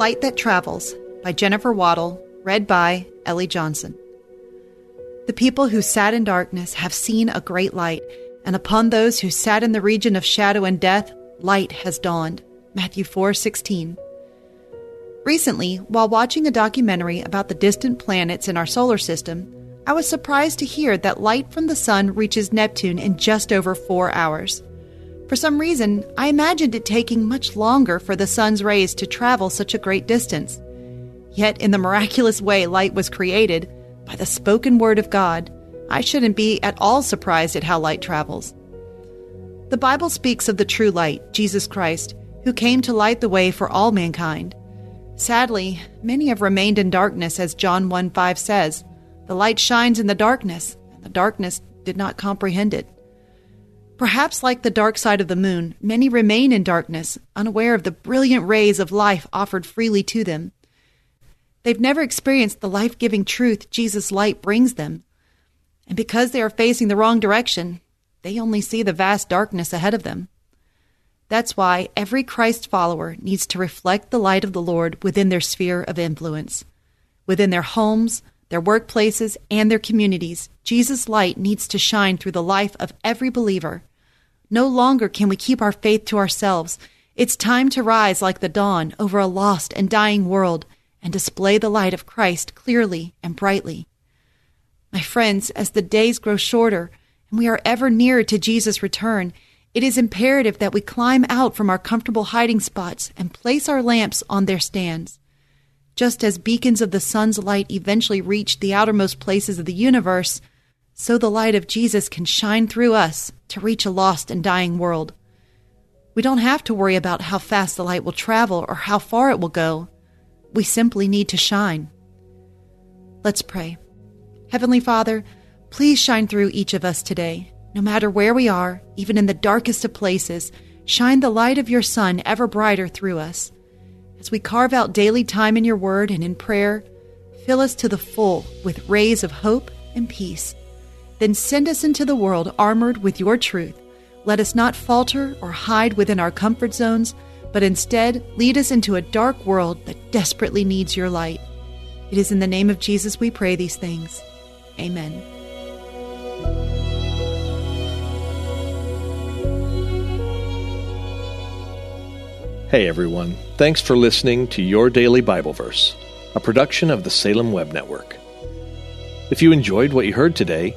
Light That Travels by Jennifer Waddle, read by Ellie Johnson. The people who sat in darkness have seen a great light, and upon those who sat in the region of shadow and death, light has dawned. Matthew 4:16. Recently, while watching a documentary about the distant planets in our solar system, I was surprised to hear that light from the sun reaches Neptune in just over 4 hours. For some reason, I imagined it taking much longer for the sun's rays to travel such a great distance. Yet, in the miraculous way light was created, by the spoken word of God, I shouldn't be at all surprised at how light travels. The Bible speaks of the true light, Jesus Christ, who came to light the way for all mankind. Sadly, many have remained in darkness, as John 1 5 says. The light shines in the darkness, and the darkness did not comprehend it. Perhaps like the dark side of the moon, many remain in darkness, unaware of the brilliant rays of life offered freely to them. They've never experienced the life giving truth Jesus' light brings them. And because they are facing the wrong direction, they only see the vast darkness ahead of them. That's why every Christ follower needs to reflect the light of the Lord within their sphere of influence. Within their homes, their workplaces, and their communities, Jesus' light needs to shine through the life of every believer. No longer can we keep our faith to ourselves. It's time to rise like the dawn over a lost and dying world and display the light of Christ clearly and brightly. My friends, as the days grow shorter and we are ever nearer to Jesus' return, it is imperative that we climb out from our comfortable hiding spots and place our lamps on their stands. Just as beacons of the sun's light eventually reach the outermost places of the universe, so the light of Jesus can shine through us to reach a lost and dying world. We don't have to worry about how fast the light will travel or how far it will go. We simply need to shine. Let's pray. Heavenly Father, please shine through each of us today. No matter where we are, even in the darkest of places, shine the light of your Son ever brighter through us. As we carve out daily time in your word and in prayer, fill us to the full with rays of hope and peace. Then send us into the world armored with your truth. Let us not falter or hide within our comfort zones, but instead lead us into a dark world that desperately needs your light. It is in the name of Jesus we pray these things. Amen. Hey everyone, thanks for listening to Your Daily Bible Verse, a production of the Salem Web Network. If you enjoyed what you heard today,